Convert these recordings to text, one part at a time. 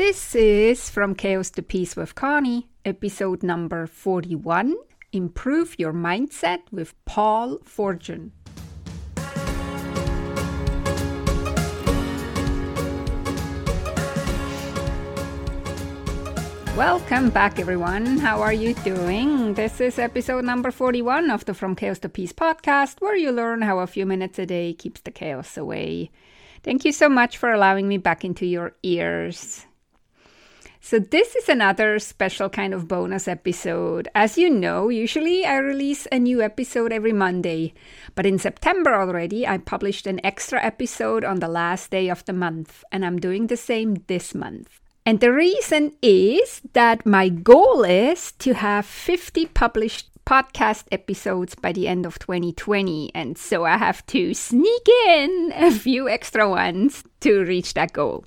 This is From Chaos to Peace with Conny, episode number 41 Improve Your Mindset with Paul Fortune. Welcome back, everyone. How are you doing? This is episode number 41 of the From Chaos to Peace podcast, where you learn how a few minutes a day keeps the chaos away. Thank you so much for allowing me back into your ears. So, this is another special kind of bonus episode. As you know, usually I release a new episode every Monday, but in September already, I published an extra episode on the last day of the month, and I'm doing the same this month. And the reason is that my goal is to have 50 published podcast episodes by the end of 2020. And so I have to sneak in a few extra ones to reach that goal.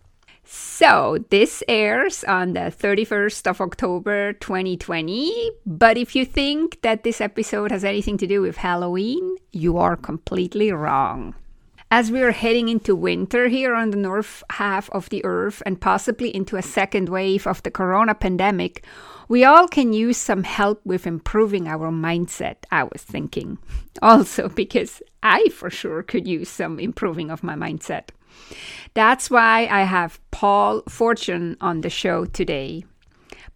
So, this airs on the 31st of October 2020. But if you think that this episode has anything to do with Halloween, you are completely wrong. As we are heading into winter here on the north half of the earth and possibly into a second wave of the corona pandemic, we all can use some help with improving our mindset, I was thinking. Also, because I for sure could use some improving of my mindset. That's why I have Paul Fortune on the show today.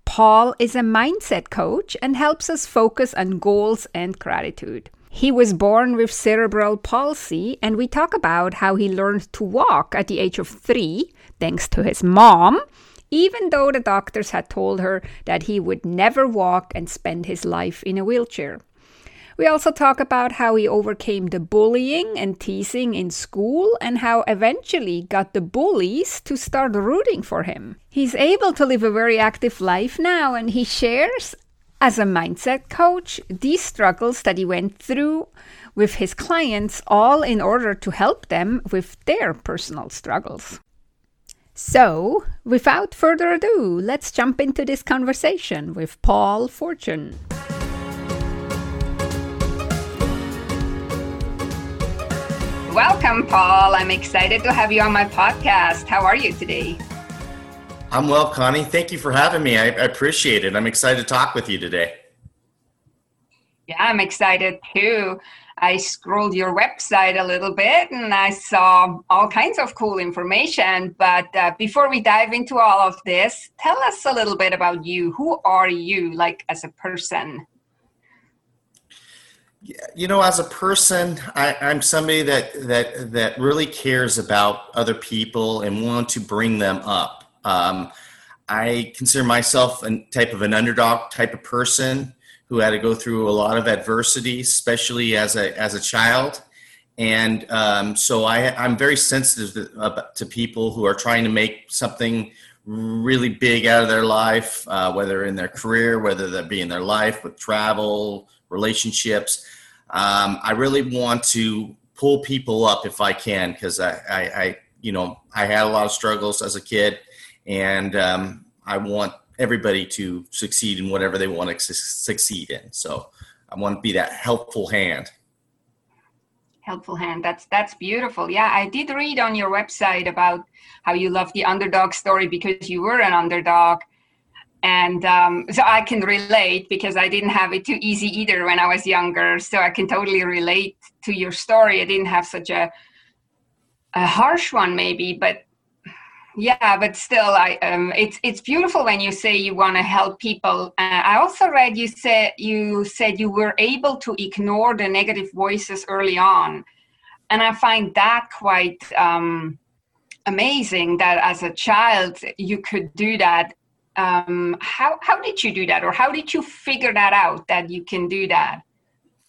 Paul is a mindset coach and helps us focus on goals and gratitude. He was born with cerebral palsy, and we talk about how he learned to walk at the age of three, thanks to his mom, even though the doctors had told her that he would never walk and spend his life in a wheelchair. We also talk about how he overcame the bullying and teasing in school and how eventually got the bullies to start rooting for him. He's able to live a very active life now and he shares as a mindset coach these struggles that he went through with his clients all in order to help them with their personal struggles. So, without further ado, let's jump into this conversation with Paul Fortune. Welcome, Paul. I'm excited to have you on my podcast. How are you today? I'm well, Conny. Thank you for having me. I, I appreciate it. I'm excited to talk with you today. Yeah, I'm excited too. I scrolled your website a little bit and I saw all kinds of cool information. But uh, before we dive into all of this, tell us a little bit about you. Who are you, like as a person? You know as a person I, am somebody that that that really cares about other people and want to bring them up. Um, i consider myself a type of an underdog type of person who had to go through a lot of adversity especially as a as a child. And um, so I, i'm very sensitive to, to, people who are trying to make something really big out of their life uh, whether in their career whether that be in their life with travel relationships. Um, I really want to pull people up if I can because I, I, I, you know, I had a lot of struggles as a kid, and um, I want everybody to succeed in whatever they want to su- succeed in. So I want to be that helpful hand. Helpful hand. That's that's beautiful. Yeah, I did read on your website about how you love the underdog story because you were an underdog and um, so I can relate because I didn't have it too easy either when I was younger. So I can totally relate to your story. I didn't have such a a harsh one, maybe, but yeah, but still, I um, it's it's beautiful when you say you want to help people. Uh, I also read you said you said you were able to ignore the negative voices early on, and I find that quite. Um, amazing that as a child you could do that um, how how did you do that, or how did you figure that out that you can do that?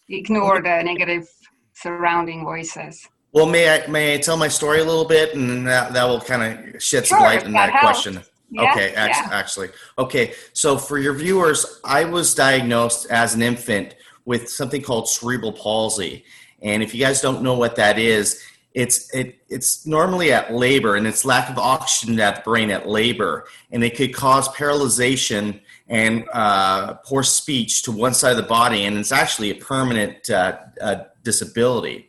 Ignore the negative surrounding voices. Well, may I may I tell my story a little bit, and that, that will kind of shed some light on that, that question. Yeah, okay, yeah. actually, okay. So for your viewers, I was diagnosed as an infant with something called cerebral palsy, and if you guys don't know what that is, it's it, it's normally at labor and it's lack of oxygen at the brain at labor and it could cause paralyzation and uh, poor speech to one side of the body and it's actually a permanent uh, uh, disability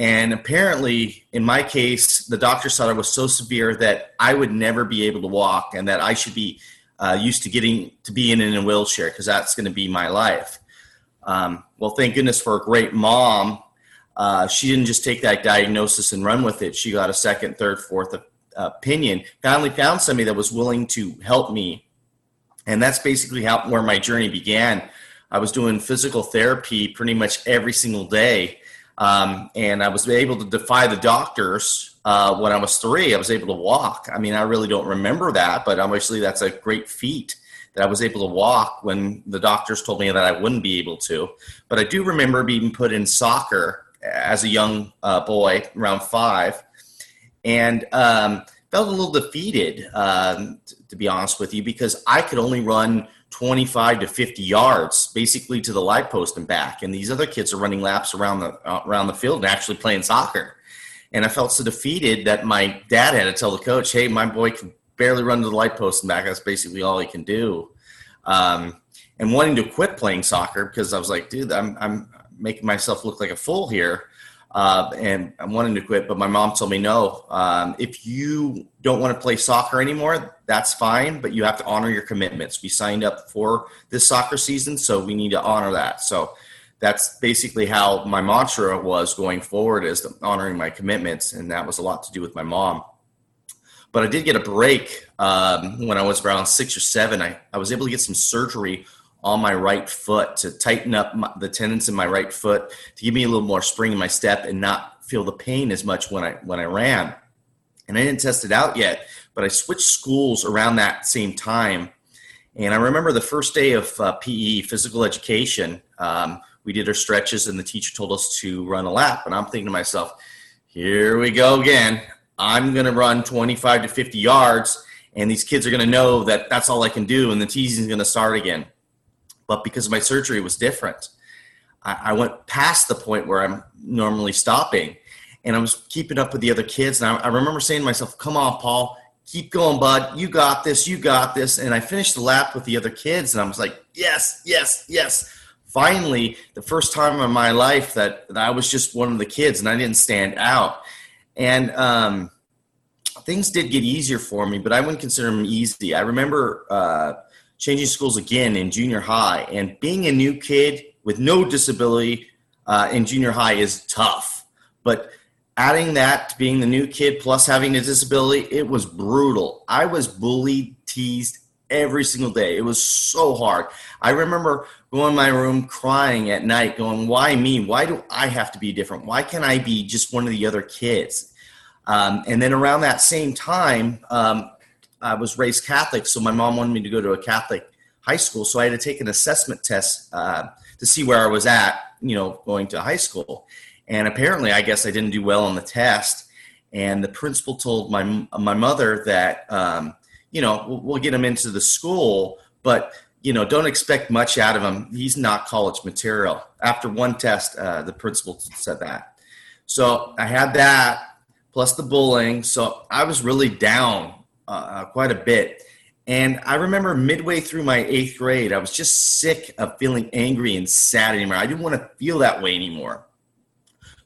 And apparently, in my case, the doctor thought I was so severe that I would never be able to walk and that I should be uh, used to getting to being in a wheelchair because that's going to be my life. Um, well, thank goodness for a great mom. Uh, she didn't just take that diagnosis and run with it. She got a second, third, fourth opinion. Finally, found somebody that was willing to help me, and that's basically how where my journey began. I was doing physical therapy pretty much every single day um, and I was able to defy the doctors uh, when I was three. I was able to walk. I mean, I really don't remember that, but obviously that's a great feat that I was able to walk when the doctors told me that I wouldn't be able to. But I do remember being put in soccer as a young uh, boy, around five, and um, felt a little defeated, um, to be honest with you, because I could only run 25 to 50 yards basically to the light post and back. And these other kids are running laps around the uh, around the field and actually playing soccer. And i felt so defeated that my dad had to tell the coach hey my boy can barely run to the light post and back. That's basically all he can do. Um, and wanting to quit playing soccer because i was like dude i'm, I'm making myself look like a fool here uh, and I'm wanting to quit, but my mom told me no. Um, if you don't want to play soccer anymore, that's fine, but you have to honor your commitments. We signed up for this soccer season, so we need to honor that. So that's basically how my mantra was going forward is honoring my commitments, and that was a lot to do with my mom. But I did get a break um, when I was around six or seven. I, I was able to get some surgery on my right foot to tighten up my, the tendons in my right foot to give me a little more spring in my step and not feel the pain as much when I when I ran. And I didn't test it out yet, but I switched schools around that same time. And I remember the first day of uh, PE, physical education. Um, we did our stretches, and the teacher told us to run a lap. And I'm thinking to myself, here we go again. I'm going to run 25 to 50 yards, and these kids are going to know that that's all I can do, and the teasing is going to start again but because my surgery was different, I, I went past the point where I'm normally stopping, and I was keeping up with the other kids. And I, I remember saying to myself, "Come on, Paul, keep going, bud. You got this. You got this." And I finished the lap with the other kids, and I was like, "Yes, yes, yes." Finally, the first time in my life that, that I was just one of the kids, and I didn't stand out. And um, things did get easier for me, but I wouldn't consider them easy. I remember. Uh, changing schools again in junior high. And being a new kid with no disability uh, in junior high is tough. But adding that to being the new kid plus having a disability, it was brutal. I was bullied, teased every single day. It was so hard. I remember going in my room crying at night, going, Why me? Why do I have to be different? Why can't I be just one of the other kids? Um, and then around that same time, um, I was raised Catholic, so my mom wanted me to go to a Catholic high school. So I had to take an assessment test uh, to see where I was at, you know, going to high school. And apparently, I guess I didn't do well on the test. And the principal told my my mother that, um, you know, we'll, we'll get him into the school, but you know, don't expect much out of him. He's not college material. After one test, uh, the principal said that. So I had that plus the bullying. So I was really down uh, quite a bit. And I remember midway through my eighth grade, I was just sick of feeling angry and sad anymore. I didn't want to feel that way anymore.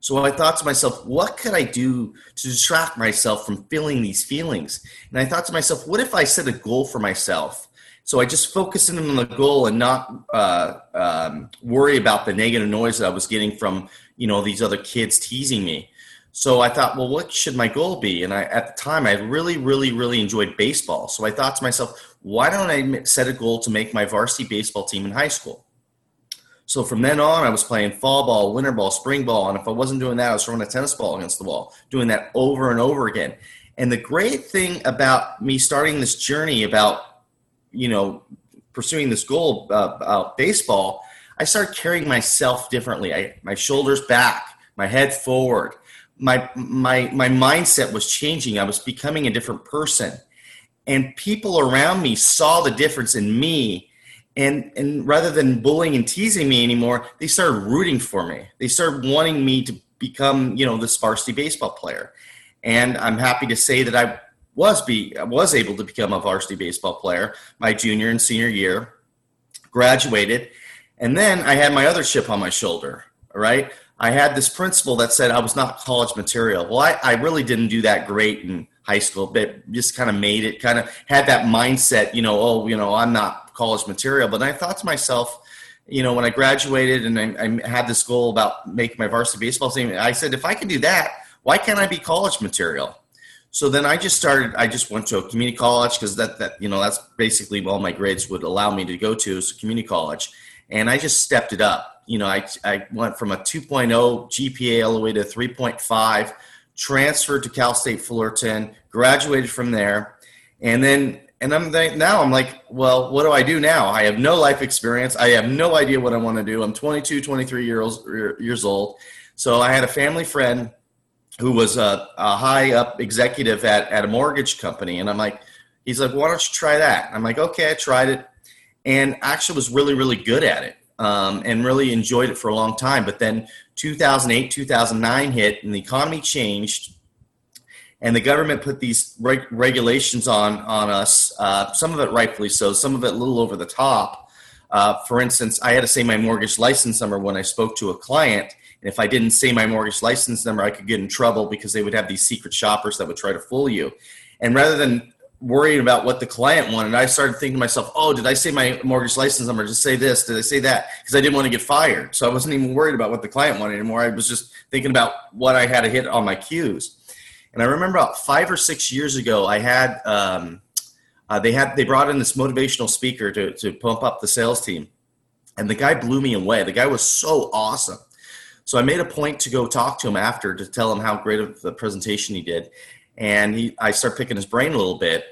So I thought to myself, what could I do to distract myself from feeling these feelings? And I thought to myself, what if I set a goal for myself? So I just focused in on the goal and not uh, um, worry about the negative noise that I was getting from you know these other kids teasing me. So I thought, well, what should my goal be? And I, at the time, I really, really, really enjoyed baseball. So I thought to myself, why don't I set a goal to make my varsity baseball team in high school? So from then on, I was playing fall ball, winter ball, spring ball. And if I wasn't doing that, I was throwing a tennis ball against the wall, doing that over and over again. And the great thing about me starting this journey about, you know, pursuing this goal uh, about baseball, I started carrying myself differently. I, my shoulders back, my head forward my my my mindset was changing. I was becoming a different person, and people around me saw the difference in me. And and rather than bullying and teasing me anymore, they started rooting for me. They started wanting me to become, you know, this varsity baseball player. And I'm happy to say that I was be was able to become a varsity baseball player my junior and senior year. Graduated, and then I had my other chip on my shoulder. Right I had this principal that said I was not college material. Well, I, I really didn't do that great in high school, but just kind of made it, kind of had that mindset, you know, oh, you know, I'm not college material. But I thought to myself, you know, when I graduated and I, I had this goal about making my varsity baseball team, I said, if I can do that, why can't I be college material? So then I just started. I just went to a community college because that that you know that's basically all my grades would allow me to go to is community college, and I just stepped it up. You know, I I went from a 2.0 GPA all the way to 3.5, transferred to Cal State Fullerton, graduated from there, and then and I'm now I'm like, well, what do I do now? I have no life experience. I have no idea what I want to do. I'm 22, 23 years years old. So I had a family friend who was a, a, high up executive at, at a mortgage company. And I'm like, he's like, why don't you try that? I'm like, okay, I tried it and actually was really, really good at it um, and really enjoyed it for a long time. But then 2008, 2009 hit and the economy changed and the government put these reg- regulations on, on us, uh, some of it rightfully so, some of it a little over the top. Uh, for instance, I had to say my mortgage license number when I spoke to a client and if I didn't say my mortgage license number, I could get in trouble because they would have these secret shoppers that would try to fool you. And rather than worrying about what the client wanted, I started thinking to myself, oh, did I say my mortgage license number? Just say this? Did I say that? Because I didn't want to get fired. So I wasn't even worried about what the client wanted anymore. I was just thinking about what I had to hit on my cues. And I remember about five or six years ago, I had um, uh, they had they brought in this motivational speaker to to pump up the sales team, and the guy blew me away. The guy was so awesome. So I made a point to go talk to him after to tell him how great of the presentation he did. And he, I started picking his brain a little bit.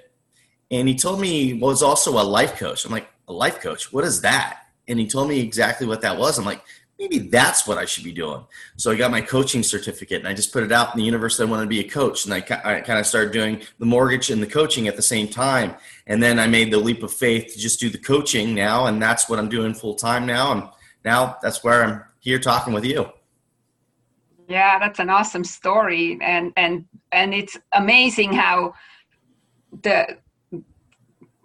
And he told me he was also a life coach. I'm like, a life coach? What is that? And he told me exactly what that was. I'm like, maybe that's what I should be doing. So I got my coaching certificate and I just put it out in the universe that I wanted to be a coach. And I, I kind of started doing the mortgage and the coaching at the same time. And then I made the leap of faith to just do the coaching now. And that's what I'm doing full time now. And now that's where I'm here talking with you. Yeah, that's an awesome story, and and and it's amazing how the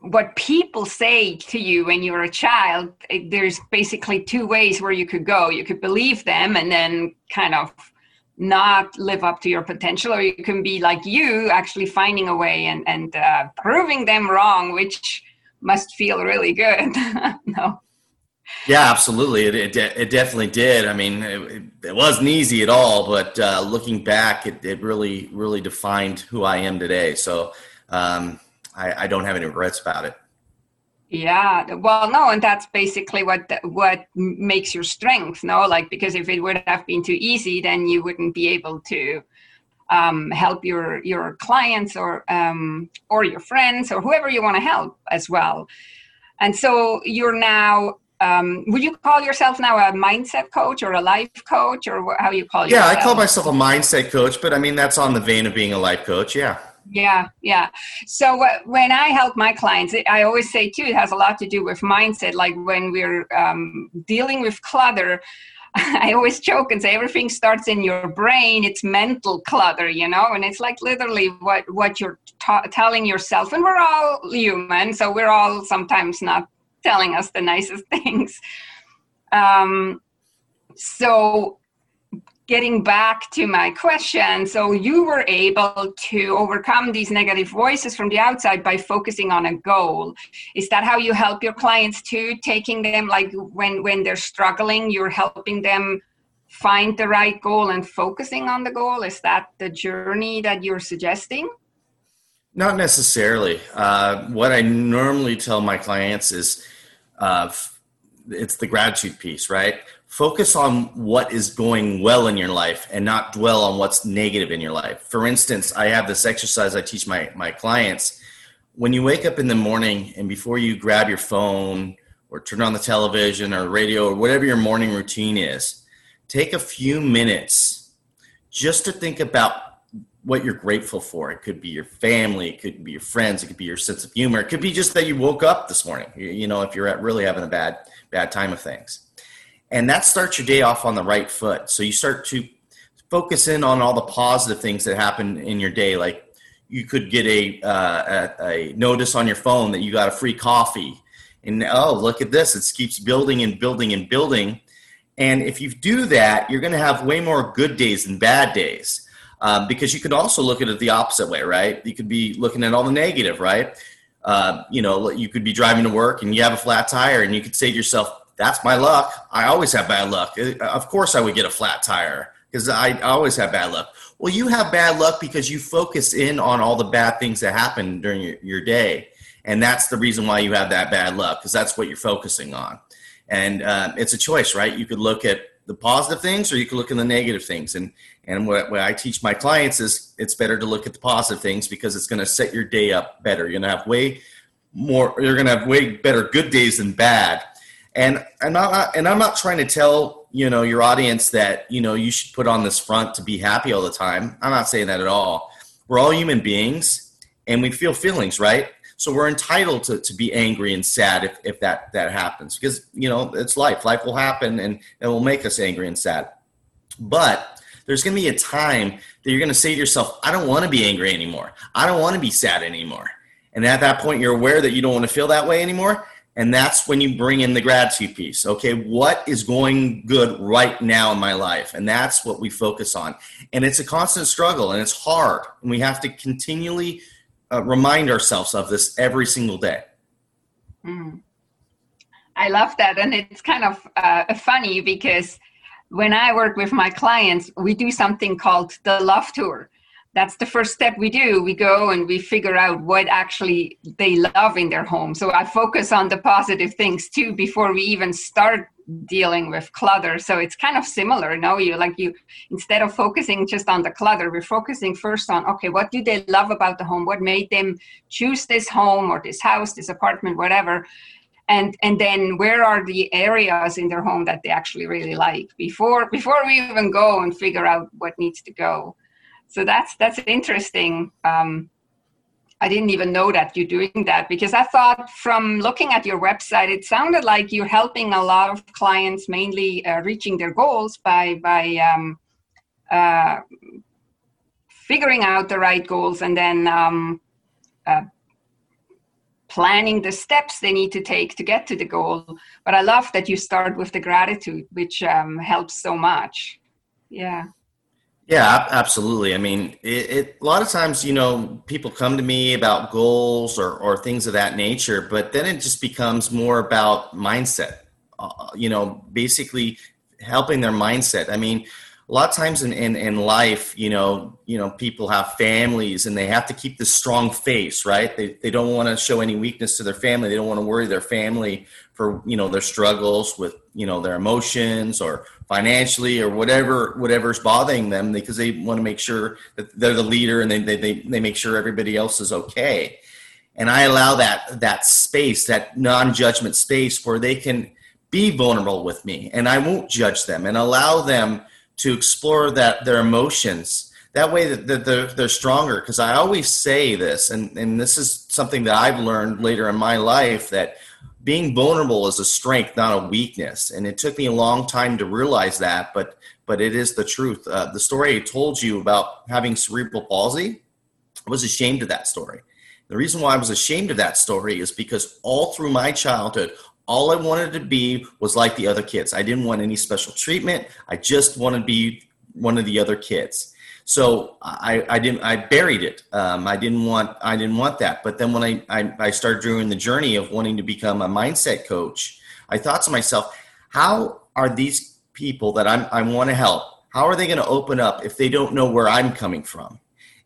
what people say to you when you're a child eh, there's basically two ways where you could go you could believe them and then kind of not live up to your potential or you can be like you actually finding a way and and uh, proving them wrong which must feel really good no yeah, absolutely. It, it, it, definitely did. I mean, it, it wasn't easy at all, but uh, looking back, it, it really, really defined who I am today. So um, I, I don't have any regrets about it. Yeah, well, no, and that's basically what what makes your strength, no? Like because if it would have been too easy, then you wouldn't be able to um, help your your clients or um, or your friends or whoever you want to help as well. And so you're now um, would you call yourself now a mindset coach or a life coach or how you call yourself? Yeah, I call myself a mindset coach, but I mean that's on the vein of being a life coach. Yeah. Yeah, yeah. So when I help my clients, I always say too, it has a lot to do with mindset. Like when we're um, dealing with clutter, I always joke and say everything starts in your brain. It's mental clutter, you know, and it's like literally what what you're ta- telling yourself. And we're all human, so we're all sometimes not telling us the nicest things. Um, so, getting back to my question, so you were able to overcome these negative voices from the outside by focusing on a goal. Is that how you help your clients too? Taking them like when when they're struggling, you're helping them find the right goal and focusing on the goal. Is that the journey that you're suggesting? Not necessarily. Uh, what I normally tell my clients is uh, it's the gratitude piece, right? Focus on what is going well in your life and not dwell on what's negative in your life. For instance, I have this exercise I teach my, my clients. When you wake up in the morning and before you grab your phone or turn on the television or radio or whatever your morning routine is, take a few minutes just to think about what you're grateful for. It could be your family, it could be your friends, it could be your sense of humor. It could be just that you woke up this morning. You know, if you're really having a bad bad time of things, and that starts your day off on the right foot. So you start to focus in on all the positive things that happen in your day. Like you could get a, uh, a, a notice on your phone that you got a free coffee, and oh look at this! It keeps building and building and building And if you do that, you're going to have way more good days than bad days. Um, because you could also look at it the opposite way, right? You could be looking at all the negative, right? Uh, you know, you could be driving to work and you have a flat tire, and you could say to yourself, "That's my luck. I always have bad luck. Uh, of course, I would get a flat tire because I always have bad luck." Well, you have bad luck because you focus in on all the bad things that happen during your, your day, and that's the reason why you have that bad luck because that's what you're focusing on. And uh, it's a choice, right? You could look at the positive things or you could look at the negative things. And and what, what I teach my clients is it's better to look at the positive things because it's going to set your day up better. You're going to have way more. You're going to have way better good days than bad. And and I and I'm not trying to tell you know your audience that you know you should put on this front to be happy all the time. I'm not saying that at all. We're all human beings and we feel feelings, right? So we're entitled to, to be angry and sad if, if that, that happens because, you know, it's life. Life will happen and it will make us angry and sad. But there's going to be a time that you're going to say to yourself, I don't want to be angry anymore. I don't want to be sad anymore. And at that point, you're aware that you don't want to feel that way anymore. And that's when you bring in the gratitude piece. Okay, what is going good right now in my life? And that's what we focus on. And it's a constant struggle and it's hard. And we have to continually uh, remind ourselves of this every single day. Mm. I love that. And it's kind of uh, funny because when I work with my clients, we do something called the love tour. That's the first step we do. We go and we figure out what actually they love in their home. So I focus on the positive things too before we even start dealing with clutter. So it's kind of similar no? You like you instead of focusing just on the clutter we're focusing first on okay what do they love about the home? What made them choose this home or this house this apartment whatever? And and then where are the areas in their home that they actually really like? Before before we even go and figure out what needs to go so that's that's interesting um, I didn't even know that you're doing that because I thought from looking at your website, it sounded like you're helping a lot of clients mainly uh, reaching their goals by by um, uh, figuring out the right goals and then um, uh, planning the steps they need to take to get to the goal. But I love that you start with the gratitude, which um, helps so much. Yeah. Yeah, absolutely. I mean, it, it, a lot of times, you know, people come to me about goals or, or things of that nature, but then it just becomes more about mindset, uh, you know, basically helping their mindset. I mean, a lot of times in, in, in life, you know, you know, people have families and they have to keep this strong face, right? They, they don't want to show any weakness to their family. They don't want to worry their family for, you know, their struggles with, you know, their emotions or financially or whatever, whatever's bothering them because they want to make sure that they're the leader and they, they, they, they make sure everybody else is okay. And I allow that, that space, that non-judgment space where they can be vulnerable with me and I won't judge them and allow them to explore that their emotions that way that they're, they're stronger because i always say this and, and this is something that i've learned later in my life that being vulnerable is a strength not a weakness and it took me a long time to realize that but but it is the truth uh, the story i told you about having cerebral palsy i was ashamed of that story the reason why i was ashamed of that story is because all through my childhood all I wanted to be was like the other kids. I didn't want any special treatment. I just wanted to be one of the other kids. So I, I didn't I buried it. Um, I didn't want I didn't want that. But then when I, I, I started doing the journey of wanting to become a mindset coach, I thought to myself, how are these people that I'm, I want to help? How are they going to open up if they don't know where I'm coming from?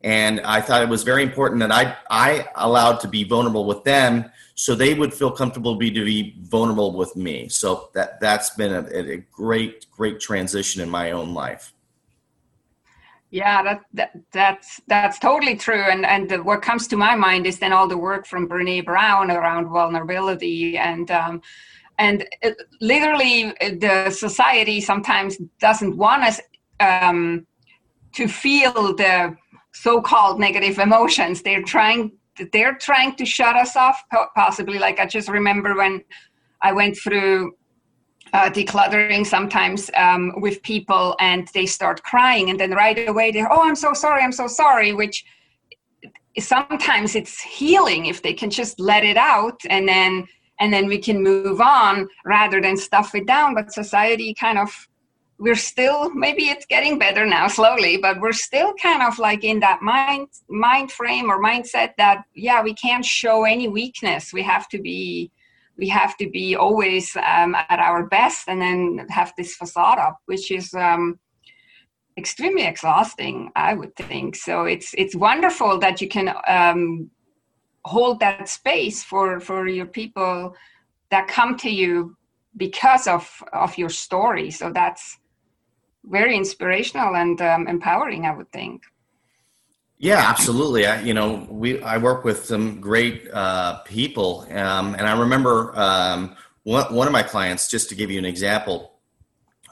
And I thought it was very important that I I allowed to be vulnerable with them so they would feel comfortable to be, to be vulnerable with me. So that that's been a, a great great transition in my own life. Yeah, that, that that's that's totally true. And and the, what comes to my mind is then all the work from Brene Brown around vulnerability and um, and it, literally the society sometimes doesn't want us um, to feel the so-called negative emotions. They're trying they're trying to shut us off possibly like i just remember when i went through uh, decluttering sometimes um, with people and they start crying and then right away they're oh i'm so sorry i'm so sorry which sometimes it's healing if they can just let it out and then and then we can move on rather than stuff it down. But society kind of we're still maybe it's getting better now slowly but we're still kind of like in that mind mind frame or mindset that yeah we can't show any weakness. We have to be we have to be always um, at our best and then have this facade up which is um, extremely exhausting i would think so it's it's wonderful that you can um, hold that space for for your people that come to you because of of your story so that's very inspirational and um, empowering, I would think. Yeah, absolutely. I, you know, we I work with some great uh, people, um, and I remember um, one one of my clients. Just to give you an example,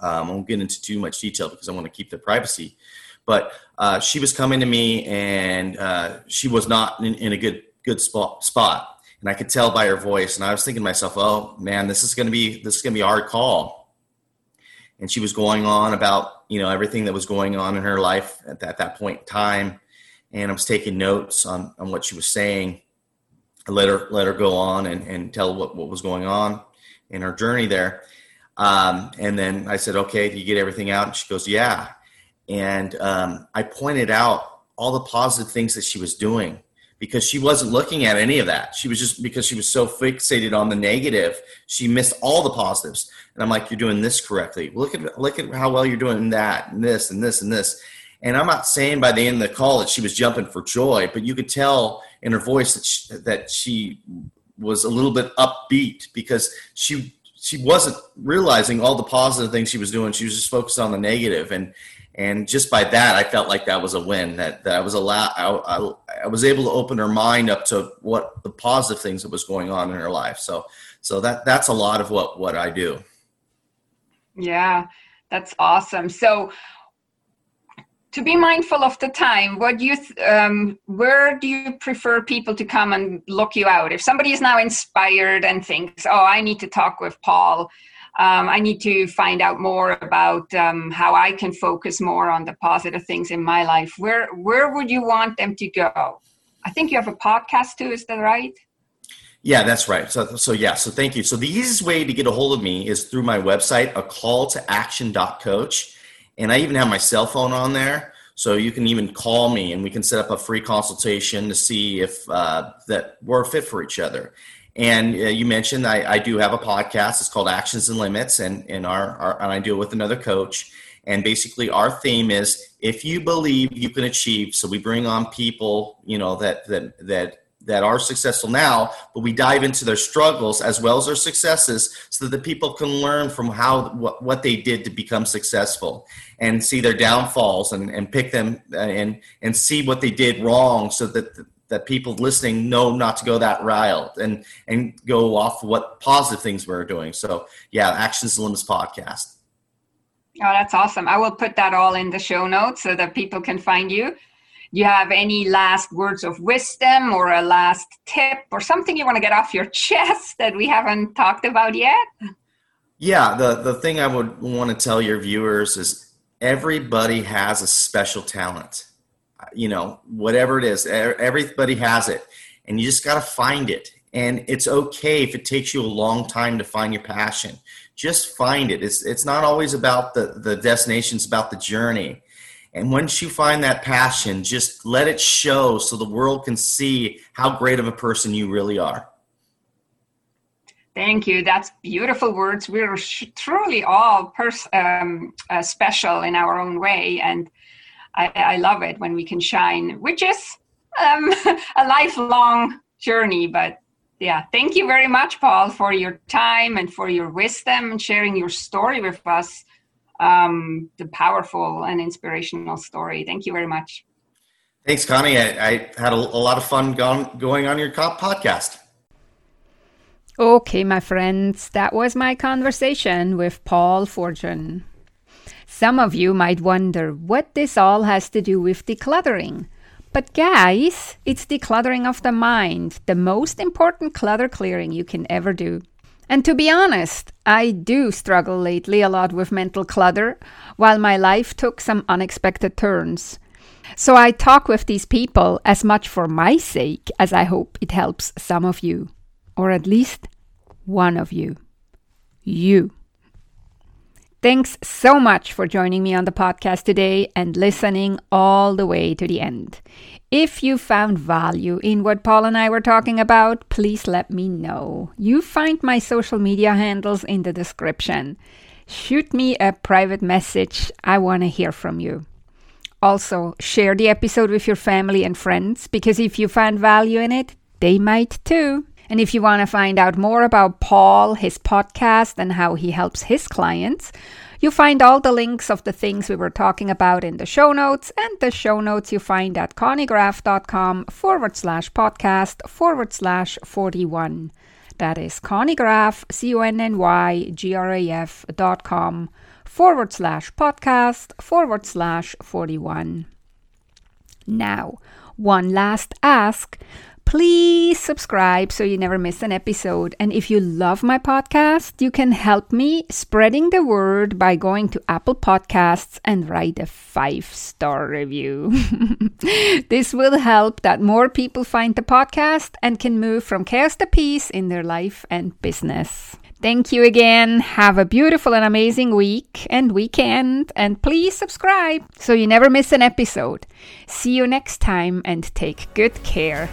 um, I won't get into too much detail because I want to keep their privacy. But uh, she was coming to me, and uh, she was not in, in a good good spot spot, and I could tell by her voice. And I was thinking to myself, "Oh man, this is going to be this is going to be a hard call." and she was going on about you know everything that was going on in her life at that, at that point in time and i was taking notes on, on what she was saying I let her let her go on and, and tell what, what was going on in her journey there um, and then i said okay you get everything out and she goes yeah and um, i pointed out all the positive things that she was doing because she wasn't looking at any of that. She was just because she was so fixated on the negative, she missed all the positives. And I'm like, you're doing this correctly. Look at look at how well you're doing that and this and this and this. And I'm not saying by the end of the call that she was jumping for joy, but you could tell in her voice that she, that she was a little bit upbeat because she she wasn't realizing all the positive things she was doing. She was just focused on the negative. And and just by that i felt like that was a win that, that i was allowed I, I, I, was able to open her mind up to what the positive things that was going on in her life. So so that that's a lot of what what i do. Yeah that's awesome. So to be mindful of the time what you um, where do you prefer people to come and look you out if somebody is now inspired and thinks oh i need to talk with paul um, I need to find out more about um, how I can focus more on the positive things in my life. Where where would you want them to go? I think you have a podcast too. Is that right? Yeah, that's right. So, so yeah, so thank you. So the easiest way to get a hold of me is through my website, a call to action coach. And I even have my cell phone on there. So you can even call me and we can set up a free consultation to see if uh, that we're fit for each other. And uh, you mentioned I, I, do have a podcast. It's called Actions and Limits, and, and, our, our, and I do it with another coach. And basically, our theme is if you believe you can achieve. So we bring on people, you know, that that that that are successful now, but we dive into their struggles as well as their successes, so that the people can learn from how what, what they did to become successful, and see their downfalls, and, and pick them uh, and and see what they did wrong, so that that people listening know not to go that route and and go off what positive things we're doing. So yeah, Actions Limits podcast. Oh, that's awesome. I will put that all in the show notes so that people can find you. You have any last words of wisdom or a last tip or something you want to get off your chest that we haven't talked about yet? Yeah, the, the thing I would want to tell your viewers is everybody has a special talent you know, whatever it is, everybody has it. And you just got to find it. And it's okay if it takes you a long time to find your passion. Just find it. It's, it's not always about the, the destination, it's about the journey. And once you find that passion, just let it show so the world can see how great of a person you really are. Thank you. That's beautiful words. We're truly all pers- um, uh, special in our own way. And I, I love it when we can shine, which is um, a lifelong journey. But yeah, thank you very much, Paul, for your time and for your wisdom and sharing your story with us. Um, the powerful and inspirational story. Thank you very much. Thanks, Conny. I, I had a, a, lot of fun going, going on your podcast. Okay, my friends, that was my conversation with Paul Fortune. Some of you might wonder what this all has to do with decluttering. But guys, it's decluttering of the mind, the most important clutter clearing you can ever do. And to be honest, I do struggle lately a lot with mental clutter, while my life took some unexpected turns. So I talk with these people as much for my sake as I hope it helps some of you, or at least one of you. You. Thanks so much for joining me on the podcast today and listening all the way to the end. If you found value in what Paul and I were talking about, please let me know. You find my social media handles in the description. Shoot me a private message. I want to hear from you. Also, share the episode with your family and friends because if you find value in it, they might too. And if you want to find out more about Paul, his podcast, and how he helps his clients, You'll find all the links of the things we were talking about in the show notes, and the show notes you find at connygraf.com forward slash podcast forward slash 41. That is connygraf, C O N N Y G R A F dot com forward slash podcast forward slash 41. Now, one last ask. Please subscribe so you never miss an episode. And if you love my podcast, you can help me spreading the word by going to Apple Podcasts and write a five star review. this will help that more people find the podcast and can move from chaos to peace in their life and business. Thank you again. Have a beautiful and amazing week and weekend. And please subscribe so you never miss an episode. See you next time and take good care.